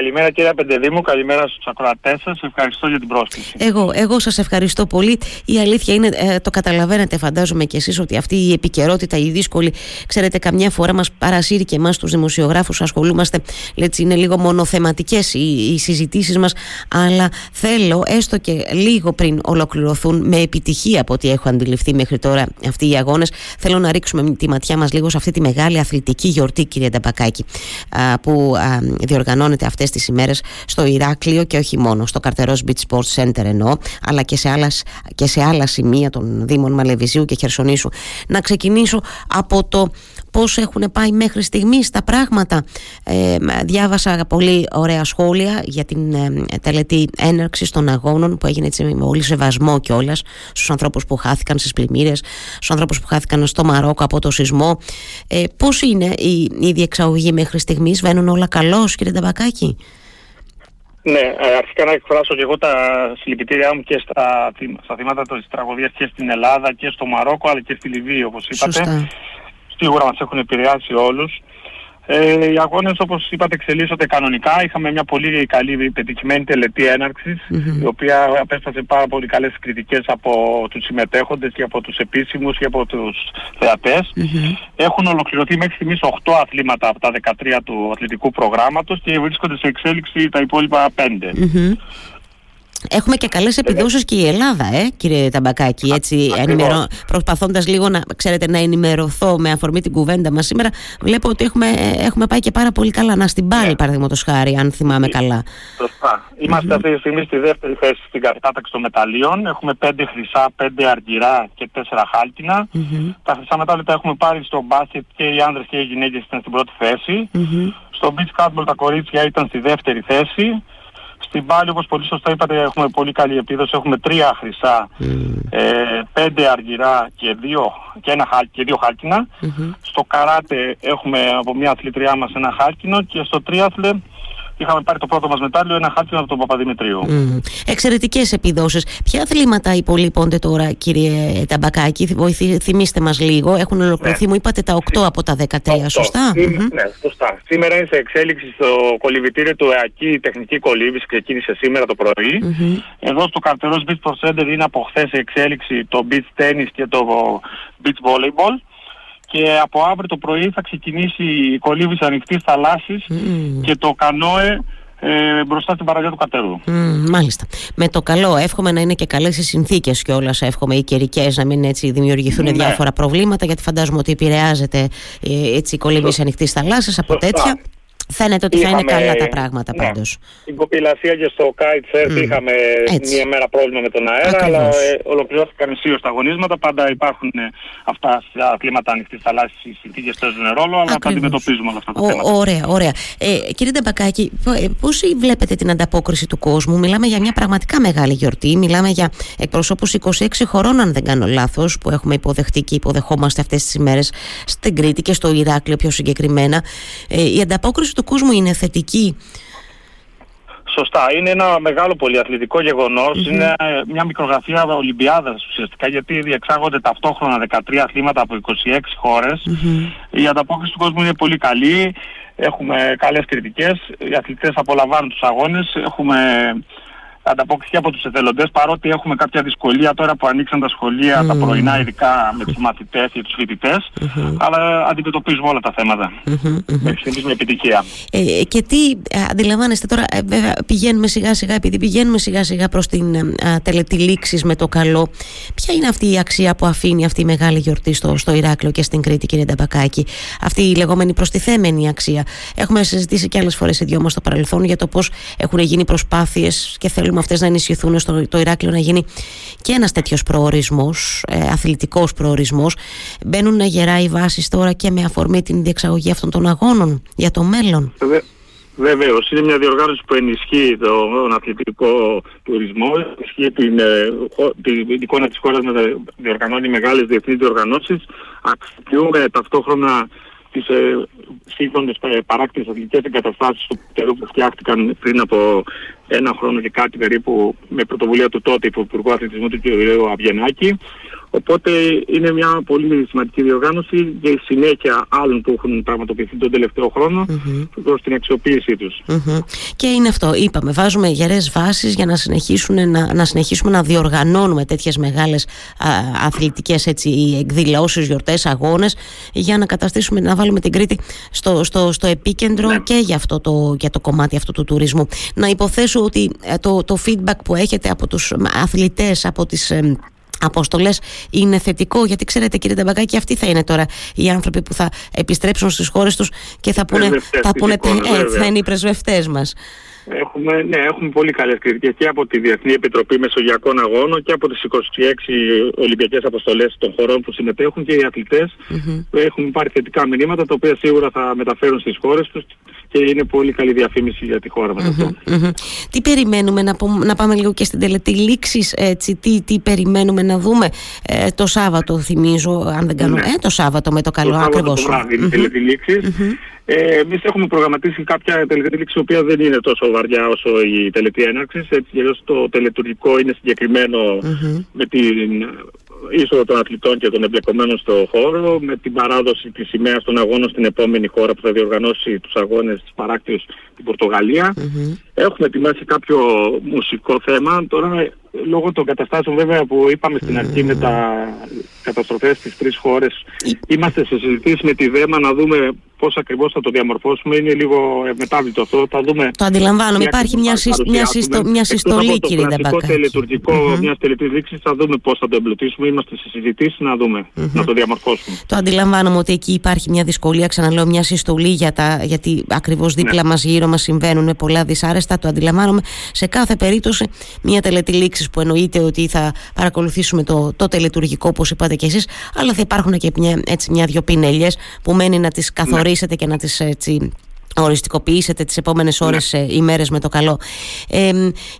Καλημέρα κύριε Πεντεδήμου, καλημέρα στους ακροατές σας. Ευχαριστώ για την πρόσκληση. Εγώ, εγώ σας ευχαριστώ πολύ. Η αλήθεια είναι, ε, το καταλαβαίνετε φαντάζομαι και εσείς ότι αυτή η επικαιρότητα, η δύσκολη, ξέρετε καμιά φορά μας παρασύρει και εμάς τους δημοσιογράφους ασχολούμαστε, έτσι είναι λίγο μονοθεματικές οι, οι συζητήσεις μας, αλλά θέλω έστω και λίγο πριν ολοκληρωθούν με επιτυχία από ό,τι έχω αντιληφθεί μέχρι τώρα αυτοί οι αγώνες, θέλω να ρίξουμε τη ματιά μας λίγο σε αυτή τη μεγάλη αθλητική γιορτή κύριε Νταμπακάκη που διοργανώνεται αυτές τις ημέρες στο Ηράκλειο και όχι μόνο, στο Καρτερός Beach Sports Center εννοώ, αλλά και σε άλλας, και σε άλλα σημεία των Δήμων Μαλεβιζίου και Χερσονήσου. Να ξεκινήσω από το πώς έχουν πάει μέχρι στιγμής τα πράγματα. Ε, διάβασα πολύ ωραία σχόλια για την ε, τελετή έναρξης των αγώνων που έγινε έτσι με πολύ σεβασμό κιόλας στους ανθρώπους που χάθηκαν στις πλημμύρες, στους ανθρώπους που χάθηκαν στο Μαρόκο από το σεισμό. Ε, πώς είναι η, η διεξαγωγή μέχρι στιγμής, βαίνουν όλα καλώς κύριε Ταμπακάκη. Ναι, ε, αρχικά να εκφράσω και εγώ τα συλληπιτήριά μου και στα, στα θύματα της τραγωδίας και στην Ελλάδα και στο Μαρόκο αλλά και στη Λιβύη όπως είπατε. Σωστά. Σίγουρα μας έχουν επηρεάσει όλους. Ε, οι αγώνες όπως είπατε εξελίσσονται κανονικά. Είχαμε μια πολύ καλή πετυχημένη τελετή η οποία απέστασε πάρα πολύ καλές κριτικές από τους συμμετέχοντες και από τους επίσημους και από τους θεατες Έχουν ολοκληρωθεί μέχρι στιγμής 8 αθλήματα από τα 13 του αθλητικού προγράμματος και βρίσκονται σε εξέλιξη τα υπόλοιπα 5. Έχουμε και καλές επιδόσεις και η Ελλάδα, ε, κύριε Ταμπακάκη, έτσι, ενημερω... προσπαθώντας λίγο να, ξέρετε, να ενημερωθώ με αφορμή την κουβέντα μας σήμερα, βλέπω ότι έχουμε, έχουμε πάει και πάρα πολύ καλά, να στην πάλι, yeah. παραδείγματος χάρη, αν θυμάμαι καλά. Σωστά. Είμαστε αυτή τη στιγμή στη δεύτερη θέση στην κατάταξη των μεταλλίων. Έχουμε πέντε χρυσά, πέντε αργυρά και τέσσερα χάλκινα. Τα χρυσά μετάλλια τα έχουμε πάρει στο μπάσκετ και οι άνδρες και οι γυναίκες ήταν στην πρώτη θέση. Στο beach handball τα κορίτσια ήταν στη δεύτερη θέση. Στην πάλι, όπως πολύ σωστά είπατε, έχουμε πολύ καλή επίδοση. Έχουμε τρία χρυσά, ε, πέντε αργυρά και, δύο, και, ένα, και δύο Στο καράτε έχουμε από μια αθλητριά μας ένα χάλκινο και στο τρίαθλε είχαμε πάρει το πρώτο μας μετάλλιο, ένα χάρτη από τον Παπαδημητρίου. Mm. Εξαιρετικές επιδόσεις. Ποια αθλήματα υπολείπονται τώρα, κύριε Ταμπακάκη, Βοηθή, θυμίστε μας λίγο. Έχουν ολοκληρωθεί, ναι. μου είπατε τα 8 από τα 13, σωστά; Ναι, σωστά. Σήμερα είναι σε εξέλιξη στο κολυβητήριο του ΕΑΚΙ τεχνική κολύβηση, ξεκίνησε σήμερα το πρωί. Εδώ στο καρτερός Beach Pro Center είναι από χθες σε εξέλιξη το beach tennis και το beach volleyball και από αύριο το πρωί θα ξεκινήσει η κολύβηση ανοιχτής θαλάσσης και το κανόε ε, μπροστά στην παραλία του Κατέρου. μάλιστα. Με το καλό, εύχομαι να είναι και καλές οι συνθήκες κιόλας. Εύχομαι οι καιρικές να μην έτσι δημιουργηθούν ναι. διάφορα προβλήματα, γιατί φαντάζομαι ότι επηρεάζεται ε, έτσι, η κολύμβηση ανοιχτής θαλάσσης από τέτοια. Φαίνεται ότι είχαμε, θα είναι καλά τα πράγματα ναι, πάντως. Στην κοπηλασία και στο kitesurf mm. είχαμε Έτσι. μία μέρα πρόβλημα με τον αέρα, αλλά ε, ολοκληρώθηκαν αισίως τα αγωνίσματα. Πάντα υπάρχουν ε, αυτά τα κλίματα ανοιχτή θαλάσσης, οι συνθήκες παίζουν ρόλο, αλλά Ακριβώς. τα αντιμετωπίζουμε όλα αυτά τα θέματα. Ωραία, ωραία. Ε, κύριε Ντεμπακάκη, ε, πώς βλέπετε την ανταπόκριση του κόσμου; Μιλάμε για μια πραγματικά μεγάλη γιορτή. Μιλάμε για εκπροσώπους 26 χωρών, αν δεν κάνω λάθος, που έχουμε υποδεχτεί και υποδεχόμαστε αυτές τις ημέρες στην Κρήτη και στο Ηράκλειο πιο συγκεκριμένα. Ε, η ανταπόκριση του κόσμου είναι θετική; Σωστά. Είναι ένα μεγάλο πολυαθλητικό Είναι μια μικρογραφία Ολυμπιάδας ουσιαστικά γιατί διεξάγονται ταυτόχρονα 13 αθλήματα από 26 χωρες Η ανταπόκριση του κόσμου είναι πολύ καλή. Έχουμε καλές κριτικές. Οι αθλητές απολαμβάνουν τους αγώνες. Έχουμε ανταπόκριση από τους εθελοντές παρότι έχουμε κάποια δυσκολία τώρα που ανοίξαν τα σχολεία τα πρωινά ειδικά με τους μαθητές και τους φοιτητες αλλά αντιμετωπίζουμε όλα τα θέματα mm-hmm. με επιτυχία. Ε, και τι ε, αντιλαμβάνεστε τώρα ε, βέβαια πηγαίνουμε σιγά σιγά επειδή πηγαίνουμε σιγά σιγά προς την ε, τελετή λήξης με το καλό ποια είναι αυτή η αξία που αφήνει αυτή η μεγάλη γιορτή στο, στο Ηράκλειο και στην Κρήτη κύριε Νταμπακάκη; Αυτή η λεγόμενη προστιθέμενη αξία έχουμε συζητήσει και άλλες φορές οι δυο μας στο παρελθόν για το πώς έχουν γίνει προσπάθειες και θέλουν θέλουμε αυτές να ενισχυθούν στο το Ηράκλειο να γίνει και ένας τέτοιος προορισμός, ε, αθλητικός προορισμός. Μπαίνουν γερά οι βάσεις τώρα και με αφορμή την διεξαγωγή αυτών των αγώνων για το μέλλον. Βεβαίως, είναι μια διοργάνωση που ενισχύει τον αθλητικό τουρισμό, ενισχύει την, ε, την, την εικόνα της χώρας να διοργανώνει μεγάλες διεθνείς διοργανώσεις. Αξιοποιούμε ταυτόχρονα τις ε, σύγχρονες ε, παράκτητες αθλητικές εγκαταστάσεις του Περού που φτιάχτηκαν πριν από ένα χρόνο και κάτι περίπου με πρωτοβουλία του τότε Υπουργού Αθλητισμού του κ. Αβγενάκη Οπότε είναι μια πολύ σημαντική διοργάνωση για η συνέχεια άλλων που έχουν πραγματοποιηθεί τον τελευταίο χρόνο mm-hmm. προς την αξιοποίησή τους. Και είναι αυτό, είπαμε, βάζουμε γερές βάσεις για να, συνεχίσουν, να, να συνεχίσουμε να διοργανώνουμε τέτοιες μεγάλες α, αθλητικές έτσι, εκδηλώσεις, γιορτές, αγώνες για να καταστήσουμε, να βάλουμε την Κρήτη στο, στο, στο επίκεντρο ναι. και για, αυτό το, για το κομμάτι αυτού του τουρισμού. Να υποθέσω ότι ε, το, το feedback που έχετε από τους αθλητές, από τις αποστολές είναι θετικό γιατί ξέρετε κύριε Ταμπακάκη αυτοί θα είναι τώρα οι άνθρωποι που θα επιστρέψουν στις χώρες τους και θα πούνε, θα, πούνε έτσι, θα είναι οι πρεσβευτές μας. Έχουμε, ναι, έχουμε πολύ καλές κριτικές και από τη Διεθνή Επιτροπή Μεσογειακών Αγώνων και από τις 26 Ολυμπιακές Αποστολές των χωρών που συμμετέχουν και οι αθλητες mm-hmm. έχουν πάρει θετικά μηνύματα τα οποία σίγουρα θα μεταφέρουν στις χώρες τους και είναι πολύ καλή διαφήμιση για τη χώρα μας mm-hmm. Τι περιμένουμε, να, να πάμε λίγο και στην τελετή λήξης, έτσι, τι, τι περιμένουμε να δούμε ε, το Σάββατο θυμίζω, αν δεν κάνω, ναι. ε, το Σάββατο με το καλό το ακριβώς. Το βράδυ, mm-hmm. τελετή ε, Εμείς έχουμε προγραμματίσει κάποια τελετή λήξη, η οποία δεν είναι τόσο βαριά όσο η τελετή έναρξης. Έτσι, γιατί το τελετουργικό είναι με την είσοδο των αθλητών και των εμπλεκομένων στο χώρο, με την παράδοση της σημαίας των αγώνων στην επόμενη χώρα που θα διοργανώσει τους αγώνες της παράκτηση στην Πορτογαλία. Έχουμε ετοιμάσει κάποιο μουσικό θέμα. Τώρα, λόγω των καταστάσεων βέβαια που είπαμε στην αρχή με τα καταστροφές στις τρεις χώρες, είμαστε σε συζητήσεις με τη ΔΕΜΑ να δούμε πώς ακριβώς θα το διαμορφώσουμε. Είναι λίγο μετάβλητο αυτό. Θα δούμε το αντιλαμβάνομαι. Υπάρχει μια, μια, συστο, μια συστολή, κύριε Νταμπακάκη. Το τελετουργικό mm-hmm. μιας τελετή λήξη θα δούμε πώς θα το εμπλουτίσουμε. Είμαστε σε συζητήσεις να δούμε, mm-hmm. να το διαμορφώσουμε. Το αντιλαμβάνομαι ότι εκεί υπάρχει μια δυσκολία, ξαναλέω, μια συστολή για τα, γιατί ακριβώς δίπλα ναι. μας γύρω μας συμβαίνουν πολλά δυσάρεστα. Το αντιλαμβάνομαι. Σε κάθε περίπτωση μια τελετή λήξη που εννοείται ότι θα παρακολουθήσουμε το, το τελετουργικό όπως είπατε και εσείς αλλά θα υπάρχουν και μια, έτσι, μια-δυο πινέλιες που μένει να τις καθορίσετε και να τις έτσι, οριστικοποιήσετε τις επόμενες ναι. ώρες ναι. ημέρες με το καλό ε,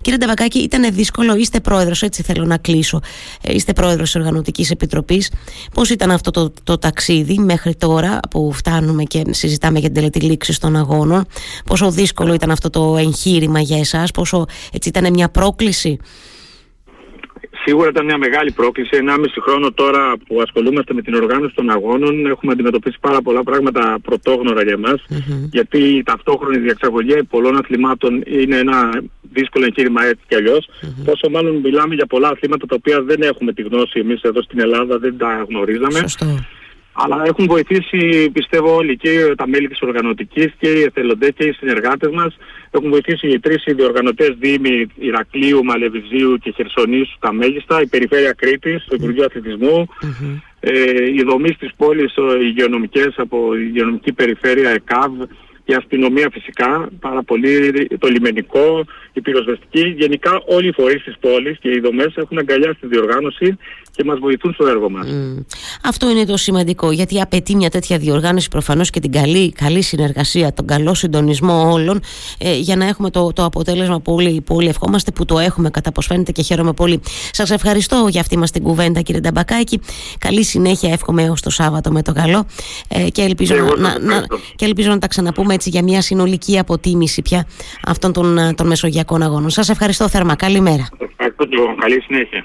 Κύριε Νταβακάκη ήταν δύσκολο είστε πρόεδρος έτσι θέλω να κλείσω ε, είστε πρόεδρος της Οργανωτικής Επιτροπής πως ήταν αυτό το, το ταξίδι μέχρι τώρα που φτάνουμε και συζητάμε για την τελετή λήξη των αγώνων; Πόσο δύσκολο ήταν αυτό το εγχείρημα για εσάς; Πόσο έτσι ήταν μια πρόκληση; Σίγουρα ήταν μια μεγάλη πρόκληση. Ενάμιση χρόνο τώρα που ασχολούμαστε με την οργάνωση των αγώνων έχουμε αντιμετωπίσει πάρα πολλά πράγματα πρωτόγνωρα για μας γιατί η ταυτόχρονη διαξαγωγή πολλών αθλημάτων είναι ένα δύσκολο εγχείρημα έτσι κι αλλιώς mm-hmm. πόσο μάλλον μιλάμε για πολλά αθλήματα τα οποία δεν έχουμε τη γνώση εμείς εδώ στην Ελλάδα, δεν τα γνωρίζαμε. Σωστό. Αλλά έχουν βοηθήσει, πιστεύω, όλοι και τα μέλη της οργανωτικής και οι εθελοντές και οι συνεργάτες μας. Έχουν βοηθήσει οι τρεις διοργανωτές Δήμοι Ηρακλείου, Μαλεβιζίου και Χερσονήσου τα μέγιστα, η Περιφέρεια Κρήτης, το Υπουργείο Αθλητισμού, mm-hmm. ε, οι δομείς της πόλης, οι υγειονομικές από η υγειονομική περιφέρεια ΕΚΑΒ, η αστυνομία φυσικά, πάρα πολύ, το λιμενικό, η πυροσβεστική. Γενικά όλοι οι φορείς της πόλης και οι δομές έχουν αγκαλιάσει τη διοργάνωση και μας βοηθούν στο έργο μας. Αυτό είναι το σημαντικό γιατί απαιτεί μια τέτοια διοργάνωση προφανώς και την καλή, καλή συνεργασία, τον καλό συντονισμό όλων ε, για να έχουμε το, το αποτέλεσμα που όλοι, που όλοι ευχόμαστε που το έχουμε κατά πως φαίνεται και χαίρομαι πολύ. Σας ευχαριστώ για αυτή μας την κουβέντα κύριε Νταμπακάκη. Καλή συνέχεια εύχομαι έως το Σάββατο με το καλό ε, και, ελπίζω να, να, και ελπίζω να τα ξαναπούμε έτσι για μια συνολική αποτίμηση πια αυτών των, των μεσογειακών αγώνων. Σας ευχαριστώ θερμά. Καλημέρα. Ευχαριστώ Καλή συνέχεια.